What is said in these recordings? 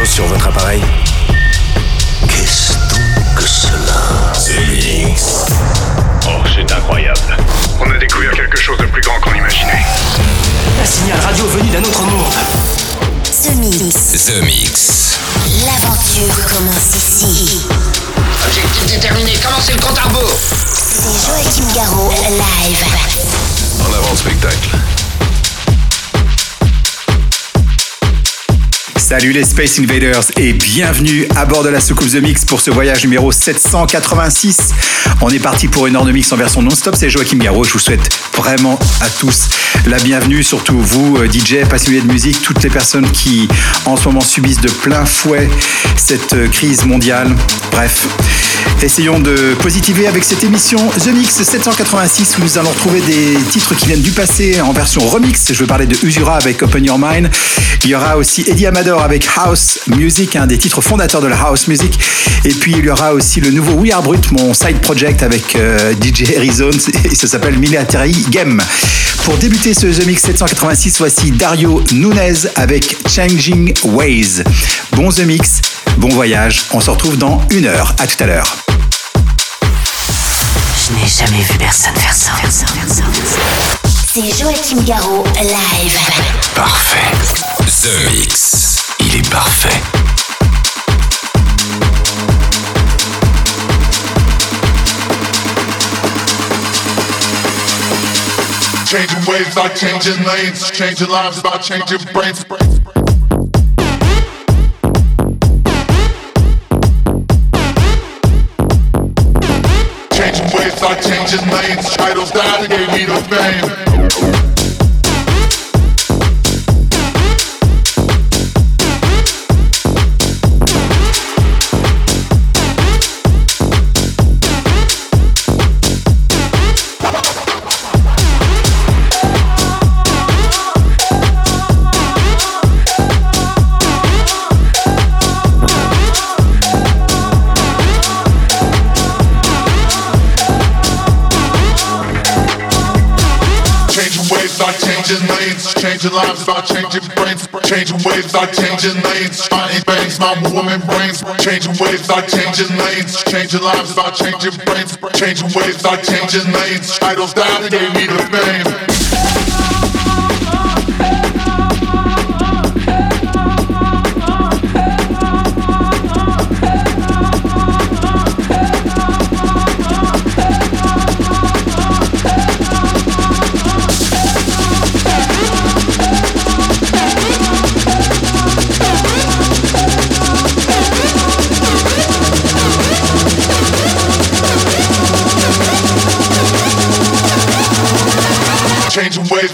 chose sur votre appareil Qu'est-ce donc que cela The Mix. Oh, c'est incroyable. On a découvert quelque chose de plus grand qu'on imaginait. Un signal radio venu d'un autre monde. The Mix. The Mix. L'aventure commence ici. Objectif déterminé, commencez le compte à rebours C'est Joachim Garraud, live. En avant le spectacle. Salut les Space Invaders et bienvenue à bord de la soucoupe The Mix pour ce voyage numéro 786. On est parti pour une heure de mix en version non-stop, c'est Joachim Garraud. Je vous souhaite vraiment à tous la bienvenue, surtout vous, euh, DJ, passionnés de musique, toutes les personnes qui en ce moment subissent de plein fouet cette euh, crise mondiale. Bref, essayons de positiver avec cette émission The Mix 786 où nous allons retrouver des titres qui viennent du passé en version remix. Je veux parler de Usura avec Open Your Mind. Il y aura aussi Eddie Amador avec House Music, un des titres fondateurs de la House Music. Et puis il y aura aussi le nouveau We Are Brut, mon side project avec euh, DJ Arizona, et ça s'appelle Military Game. Pour débuter ce The Mix 786, voici Dario Nunez avec Changing Ways. Bon The Mix, bon voyage, on se retrouve dans une heure. À tout à l'heure. Je n'ai jamais vu personne faire ça. C'est Joachim Garraud, live. Parfait. The Mix. Changing waves like changing lanes, changing lives about changing brains. Changing waves like changing lanes, titles that gave me the fame. Changing lives by changing brains. Changing waves by changing lanes, finding bangs, my woman brains. Changing waves by changing lanes, changing lives by changing brains. Changing waves by changing lanes, titles that gave me the fame.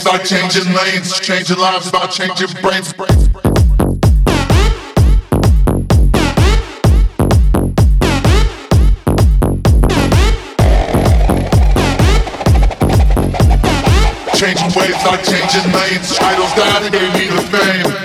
Changing waves like changing lanes, changing lives about changing brains. Changing waves like changing lanes, titles that gave me the fame.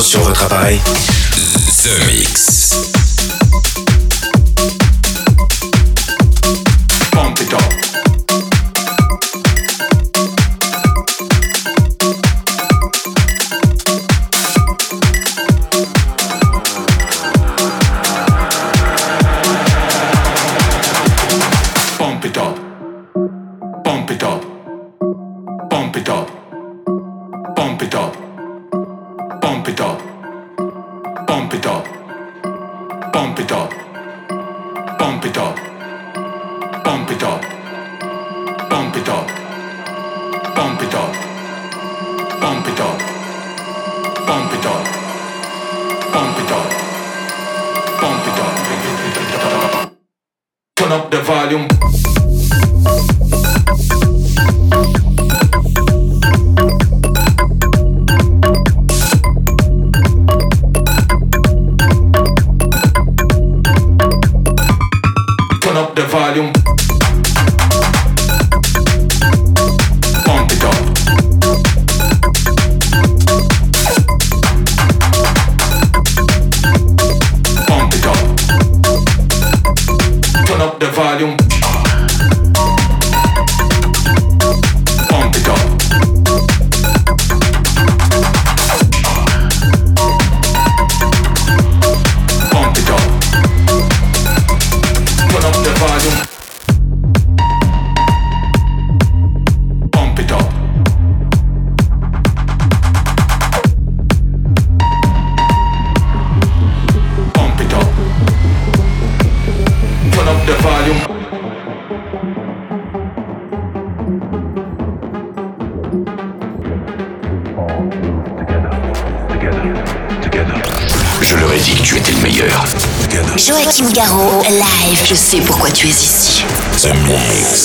Sur votre appareil tu es ici. The Mix.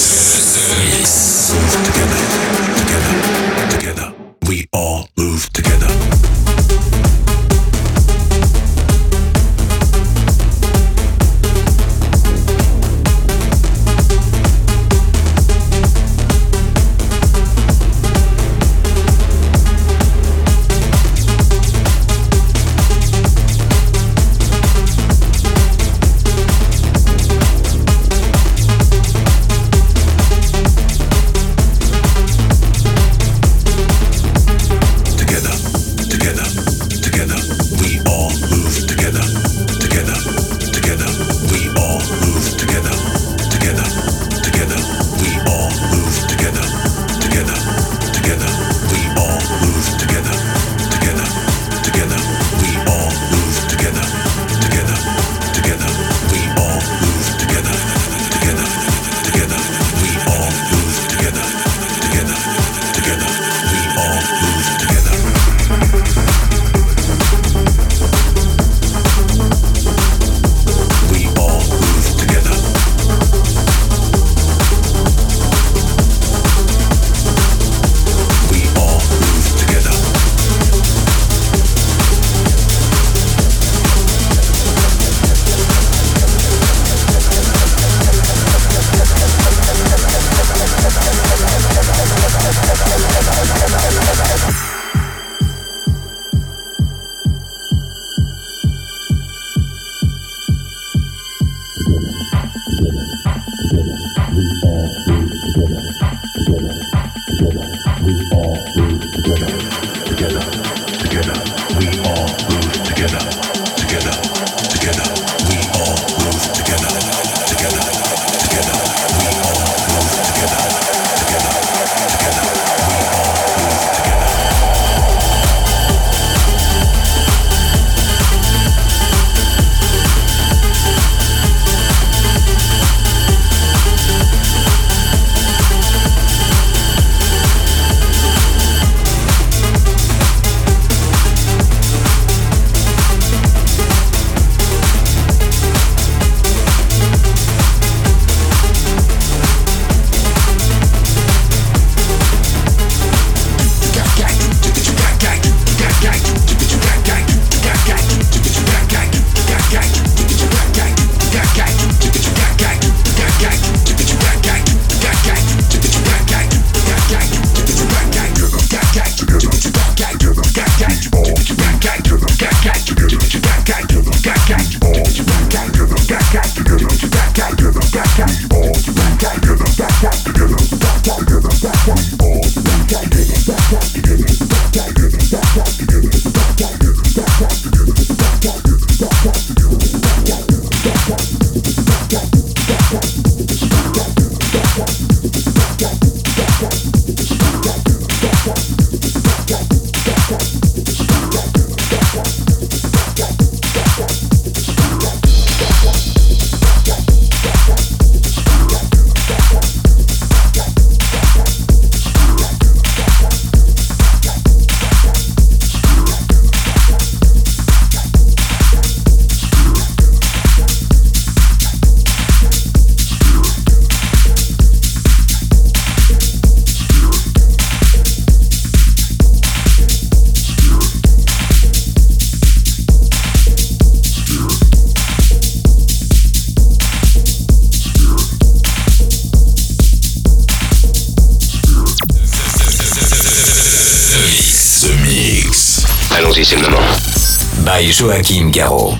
Joachim Garraud.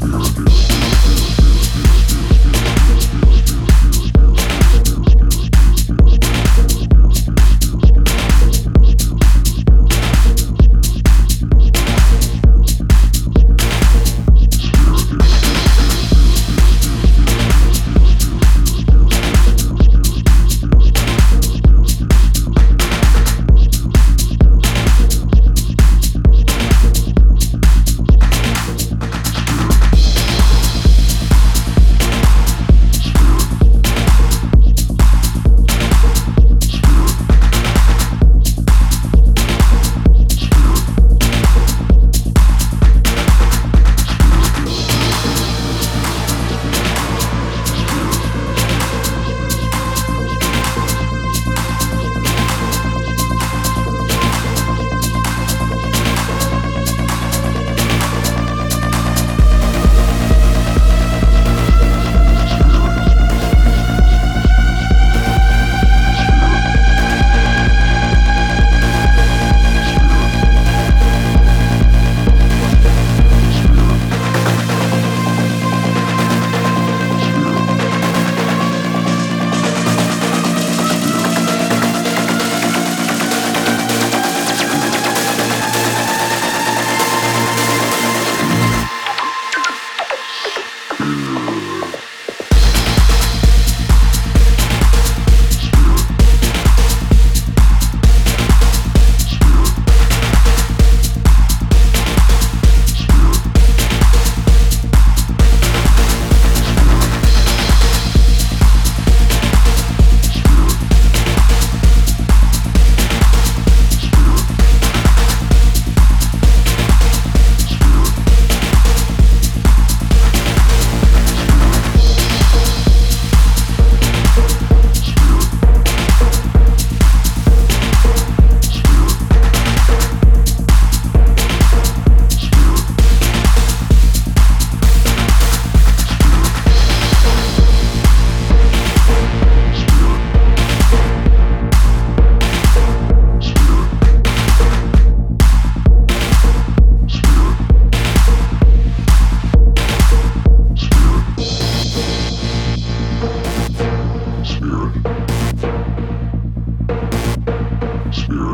atmosphere.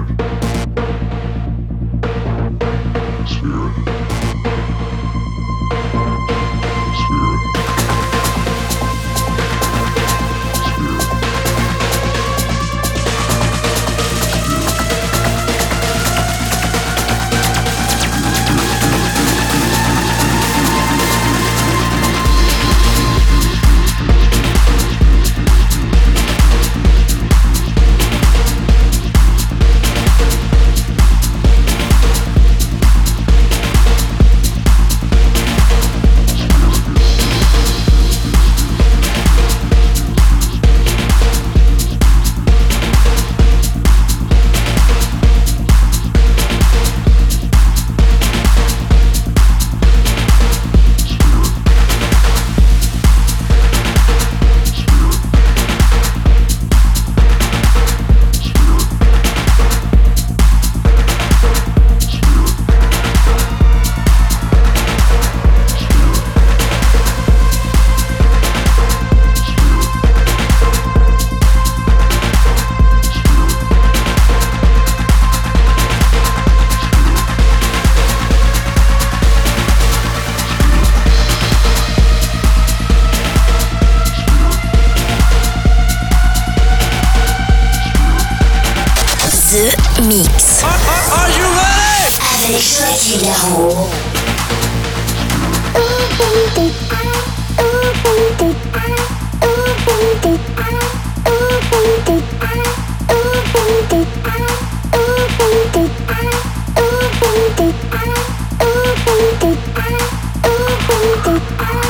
oh.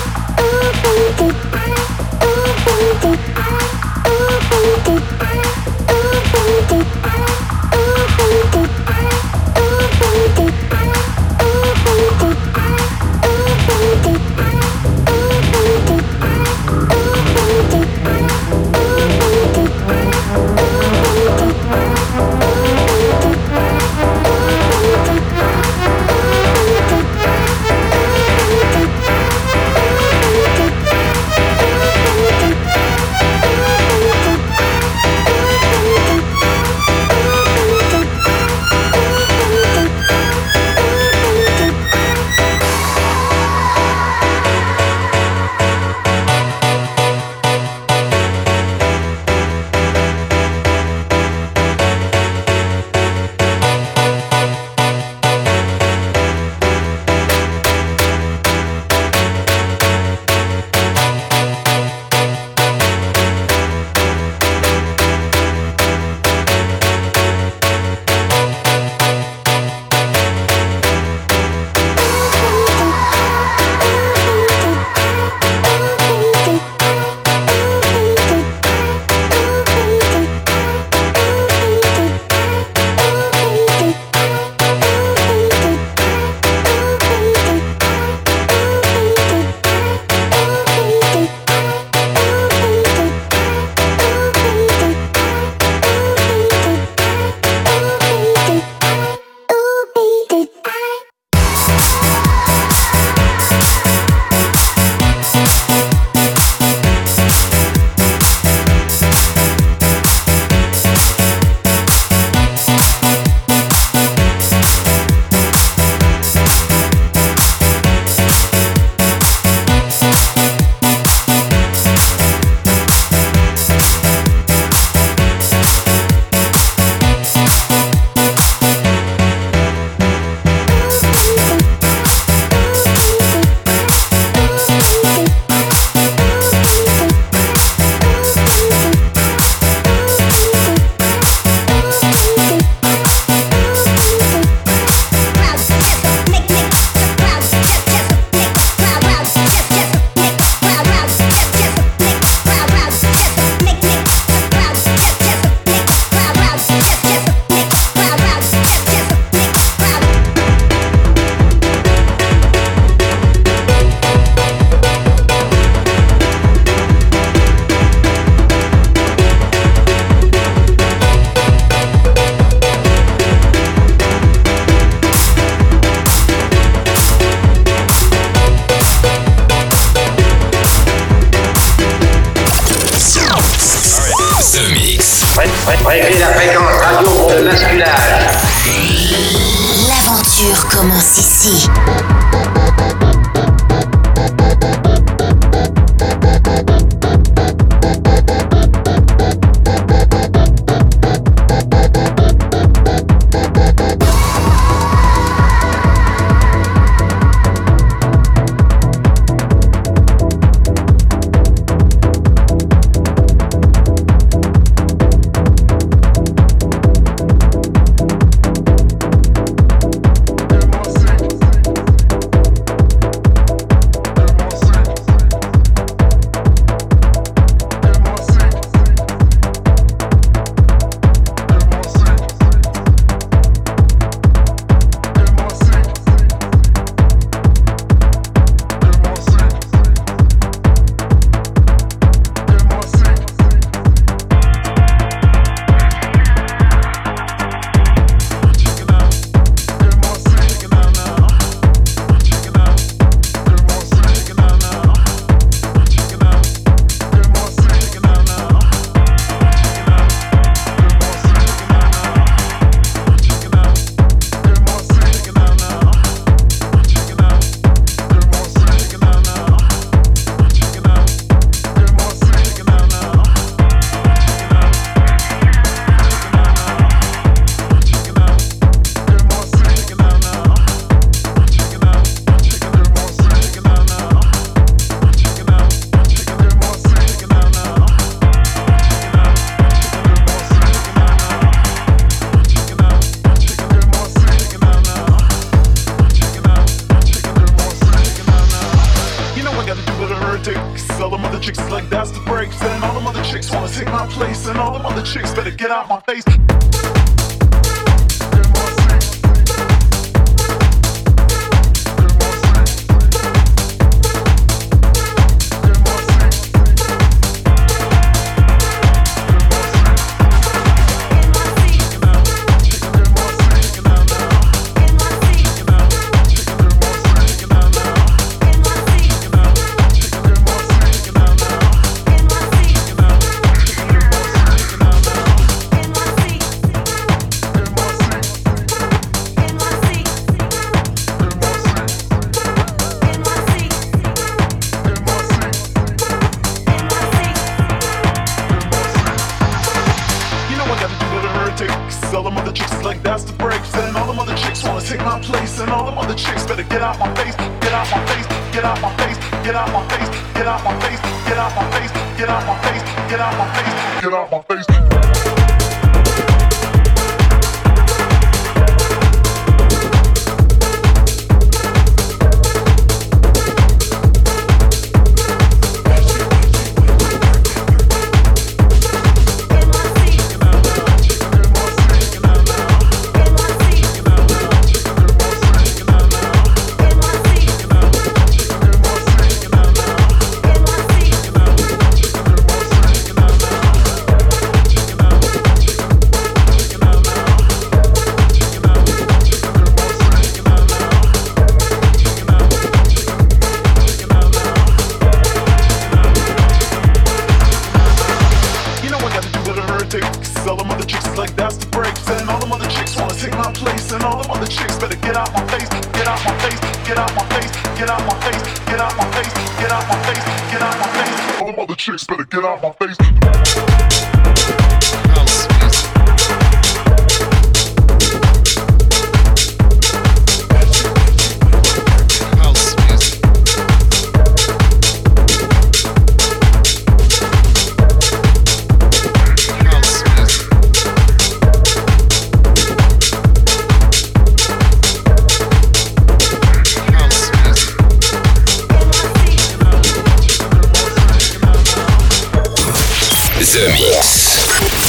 The Mix.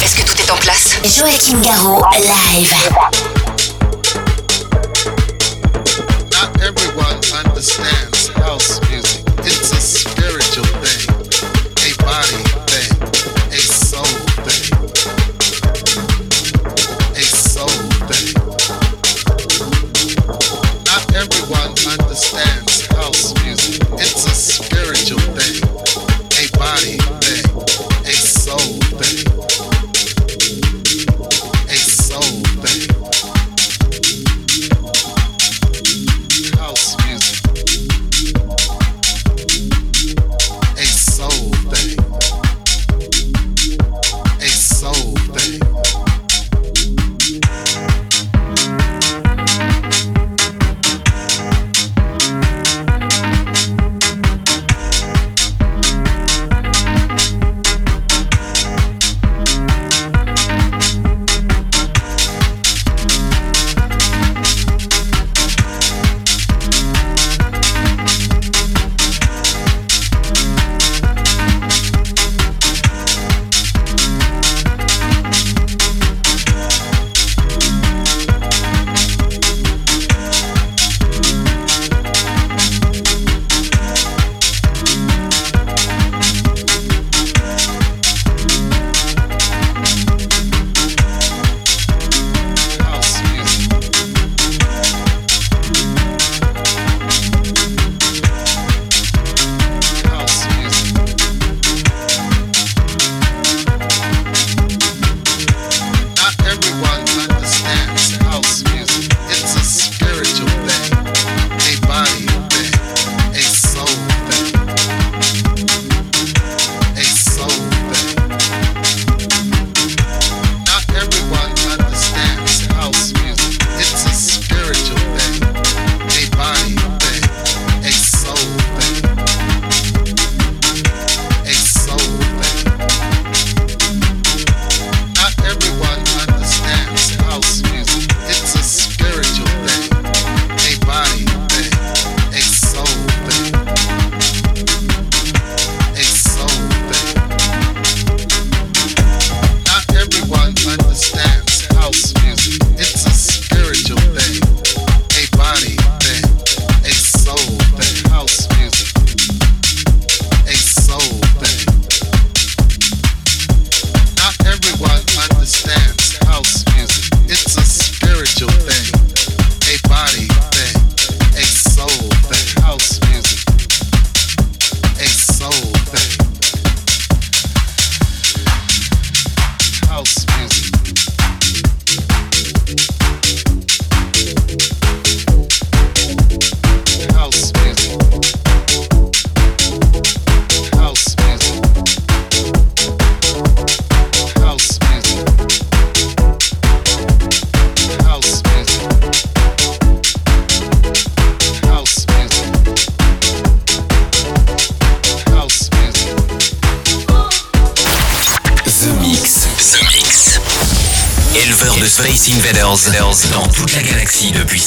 Est-ce que tout est en place? Joachim Garraud, live. Not everyone understands.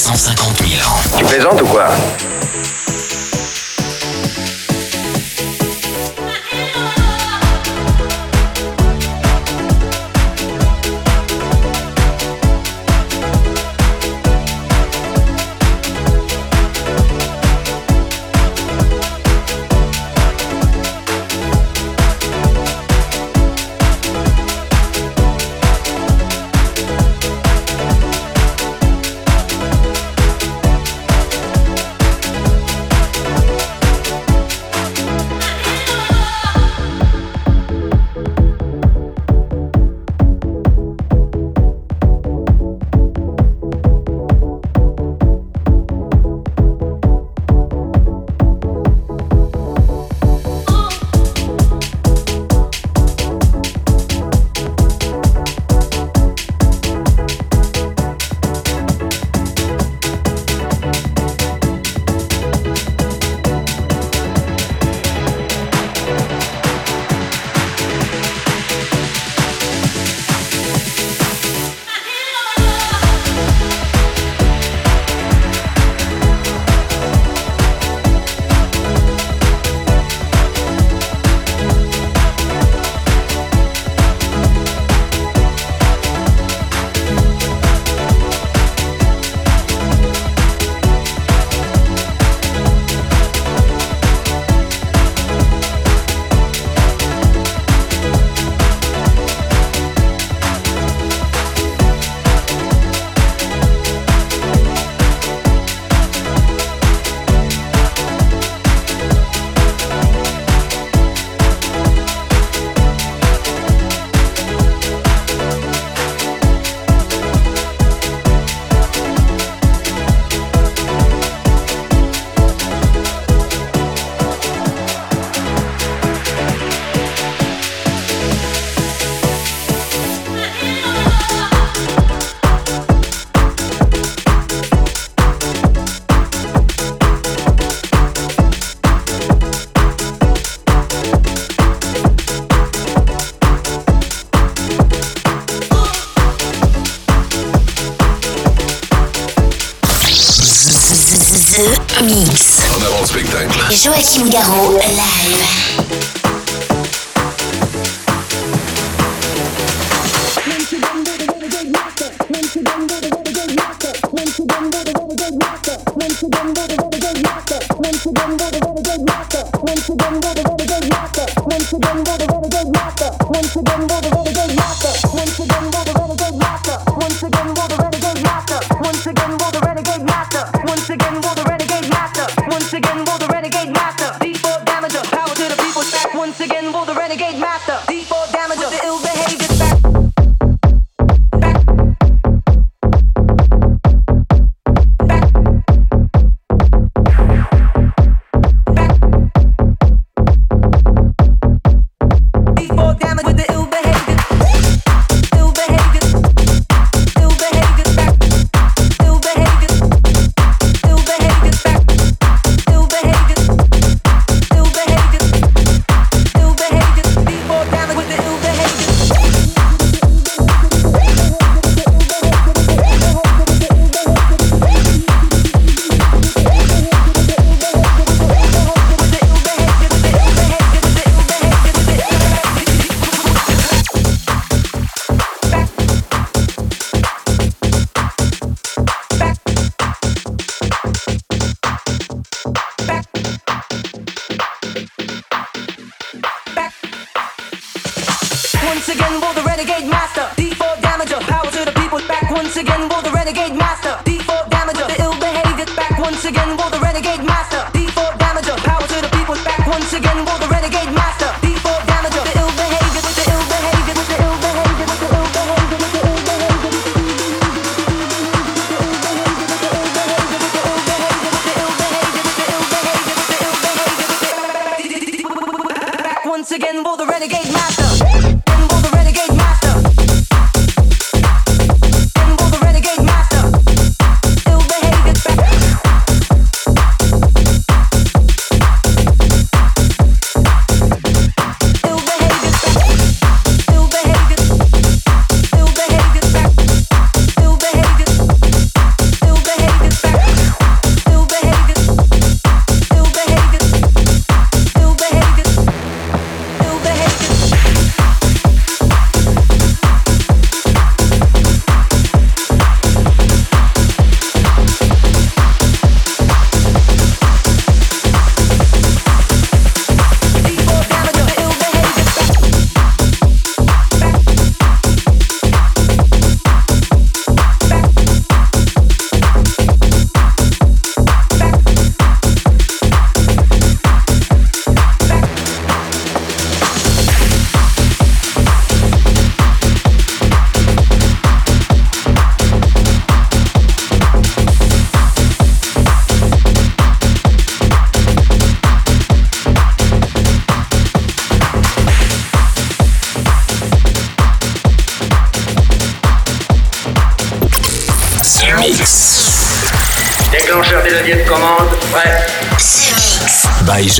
150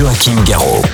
Joachim Garraud.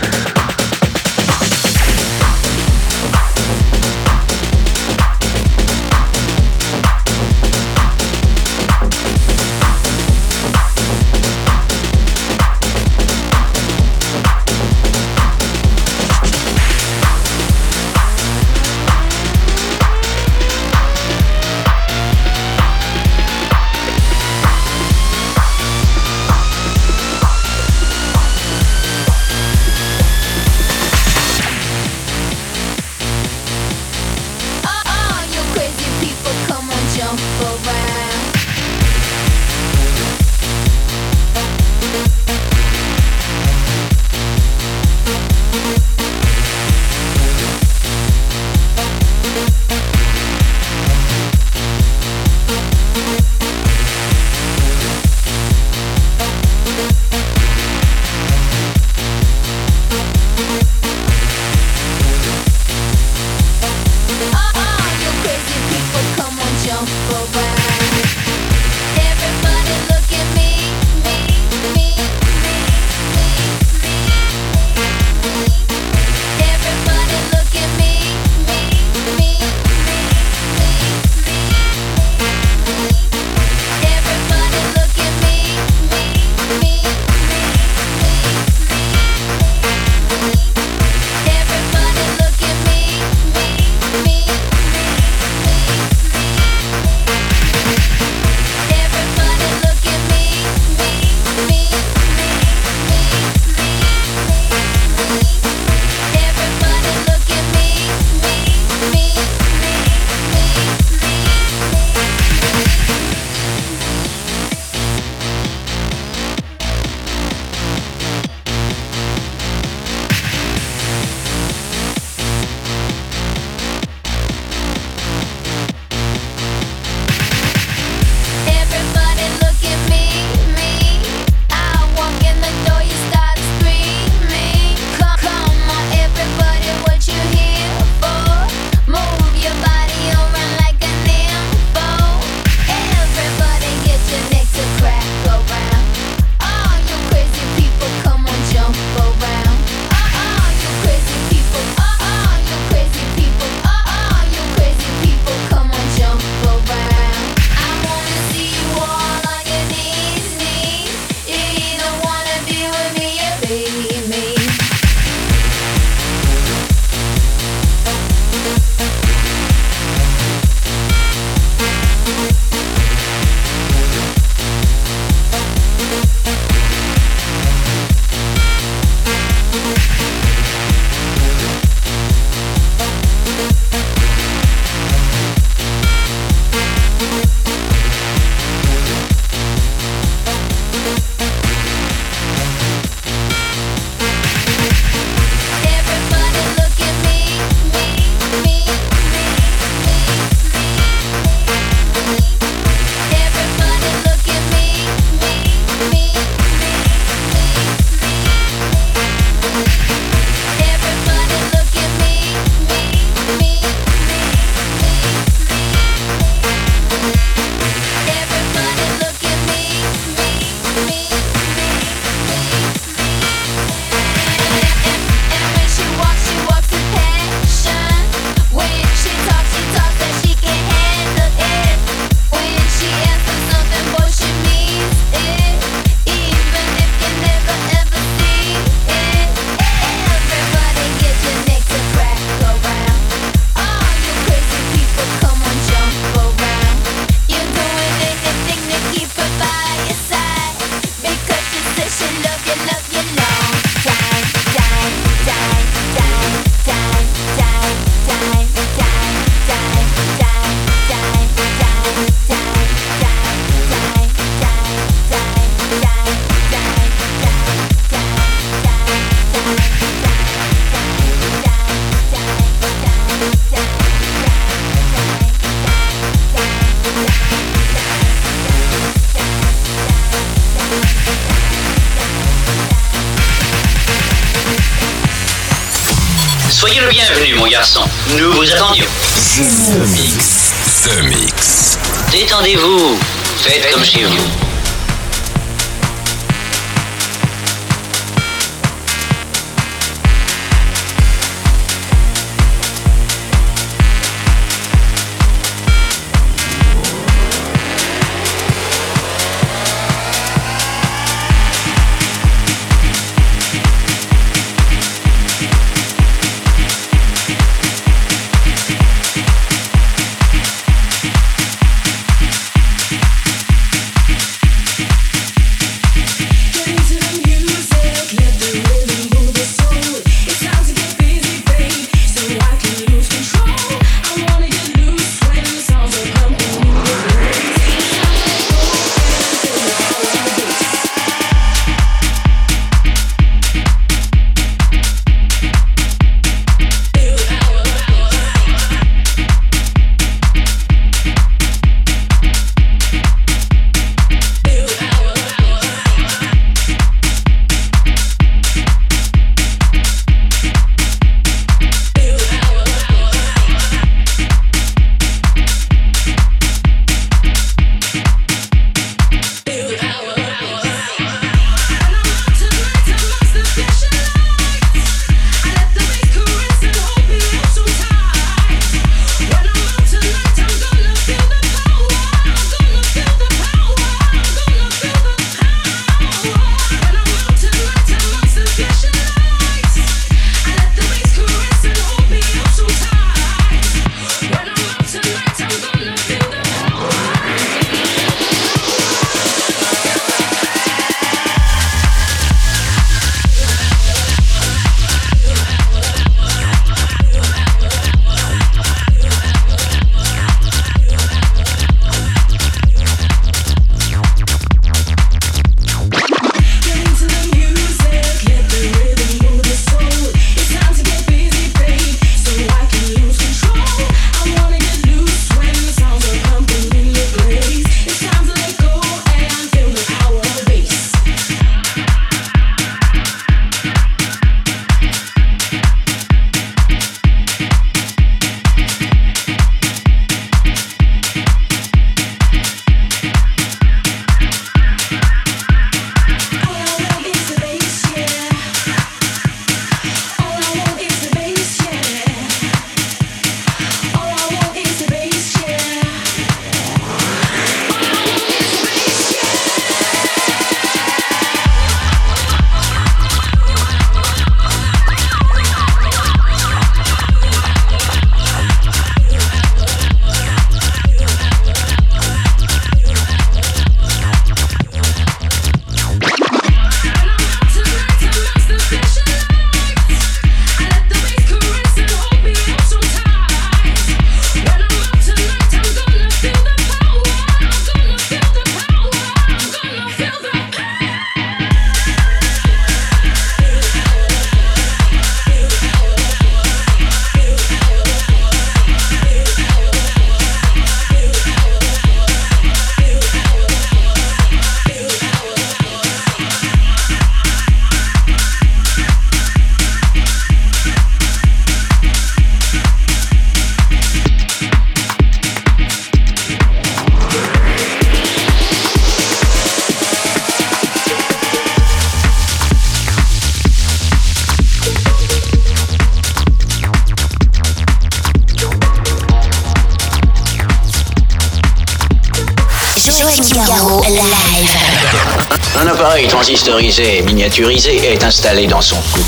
Est installé dans son cou.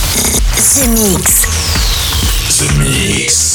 The Mix. The Mix.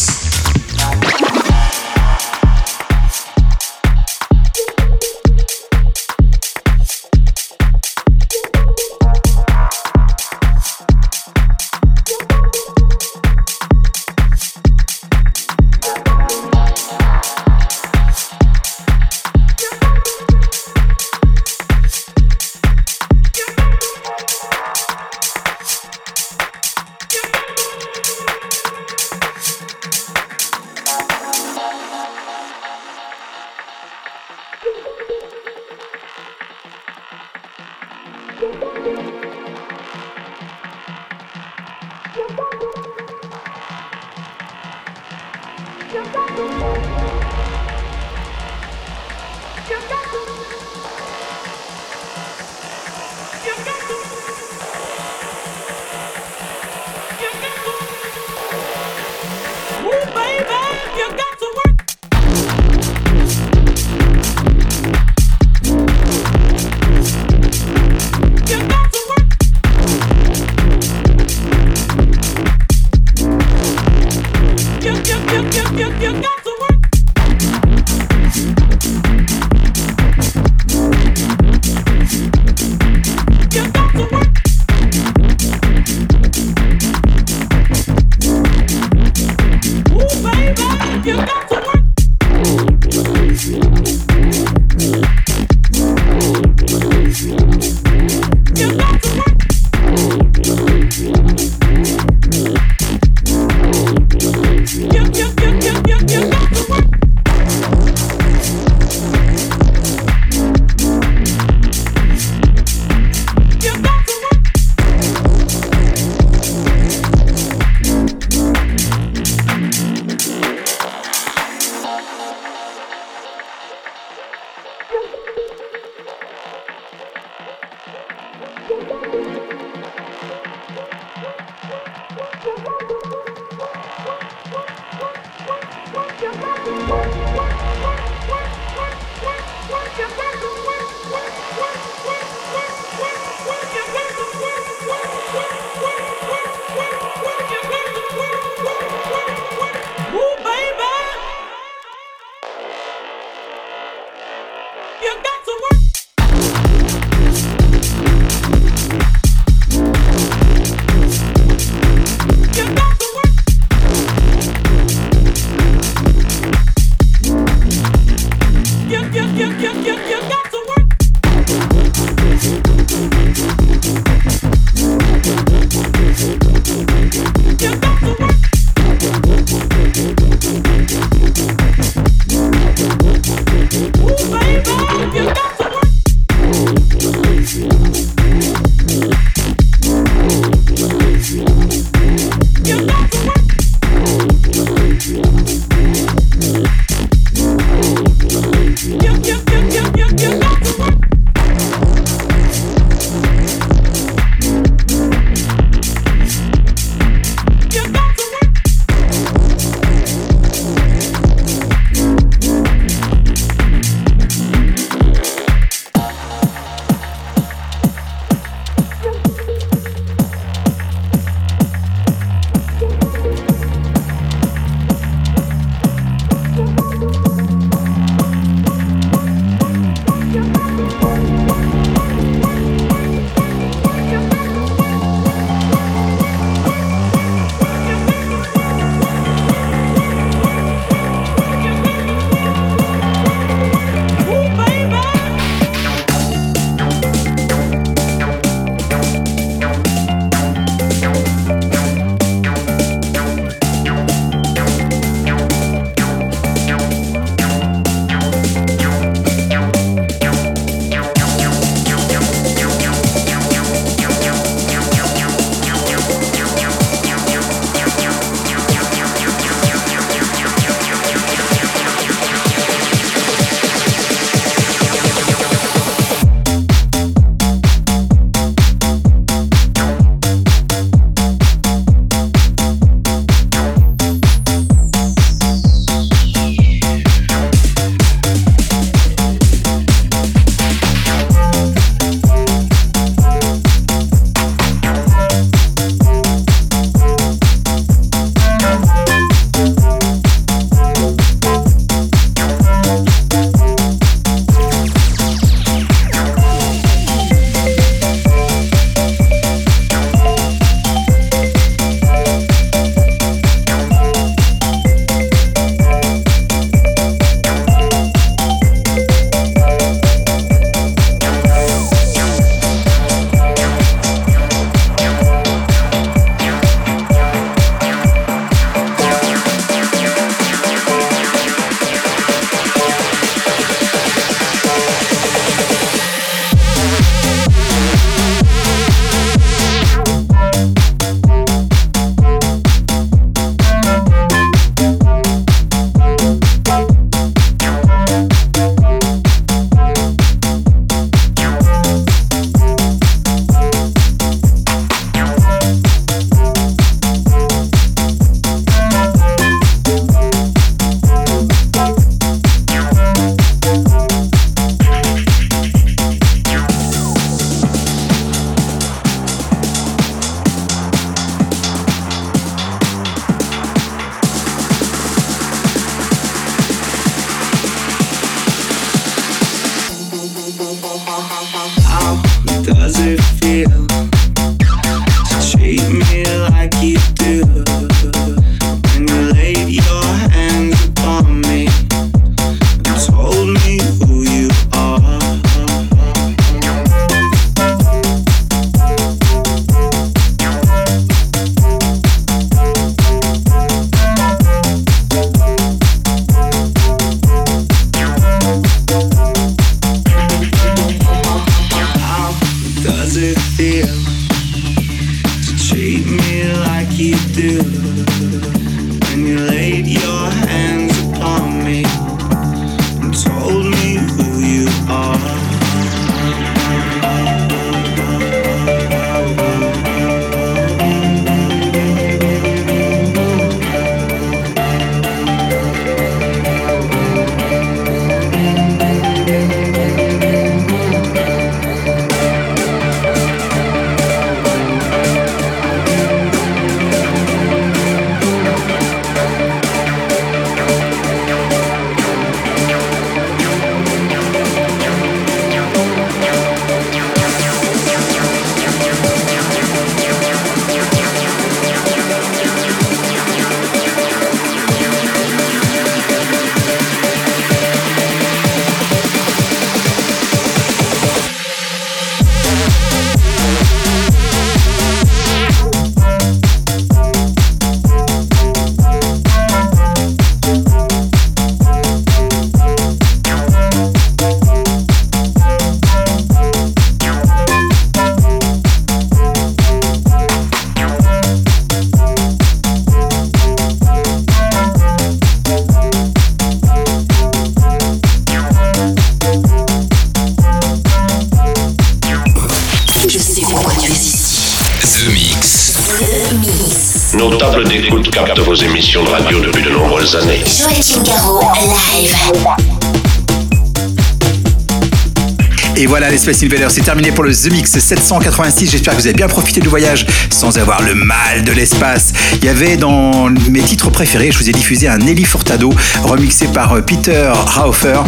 C'est terminé pour le The Mix 786. J'espère que vous avez bien profité du voyage sans avoir le mal de l'espace. Il y avait dans mes titres préférés, je vous ai diffusé un Nelly Furtado remixé par euh, Peter Raufer,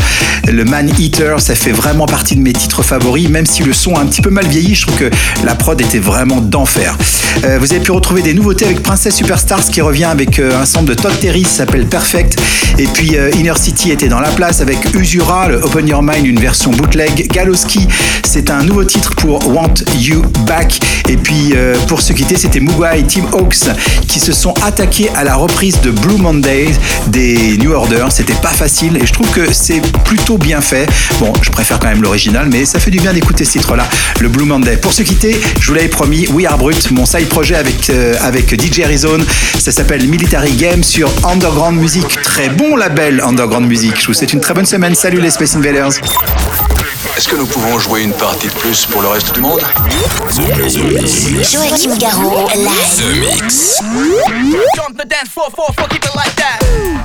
le Man Eater. Ça fait vraiment partie de mes titres favoris, même si le son a un petit peu mal vieilli. Je trouve que la prod était vraiment d'enfer. Euh, vous avez pu retrouver des nouveautés avec Princess Superstars qui revient avec euh, un sample de Todd Terry, s'appelle Perfect. Et puis Inner City était dans la place avec Usura, Open Your Mind, une version bootleg. Galoski, c'est un nouveau titre pour Want You Back. Et puis euh, pour se quitter, c'était Mugai et Team Hawks qui se sont attaqués à la reprise de Blue Monday des New Order. C'était pas facile et je trouve que c'est plutôt bien fait. Bon, je préfère quand même l'original, mais ça fait du bien d'écouter ce titre-là, le Blue Monday. Pour se quitter, je vous l'avais promis, We Are Brut, mon side projet avec, euh, avec DJ Arizona. Ça s'appelle Military Game sur Underground Music. Très bon label Underground Music. Je vous souhaite une très bonne semaine. Salut les Space Invaders. Est-ce que nous pouvons jouer une partie de plus pour le reste du monde? Joachim Garraud, live. The Mix. Jump the dance floor, floor, floor, keep it like that.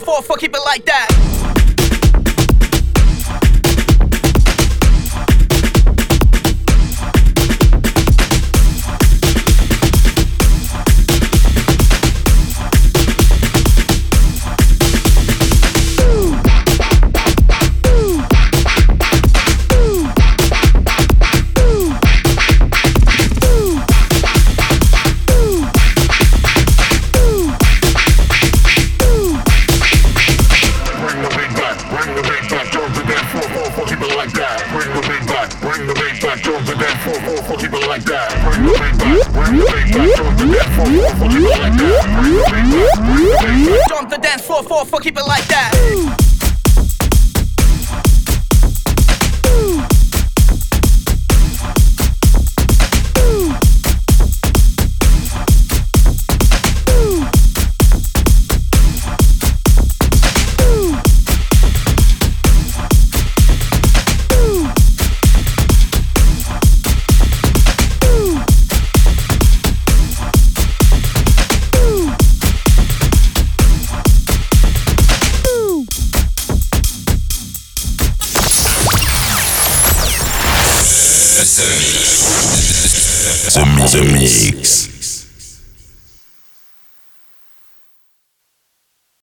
The dance floor, floor, floor, keep it like that.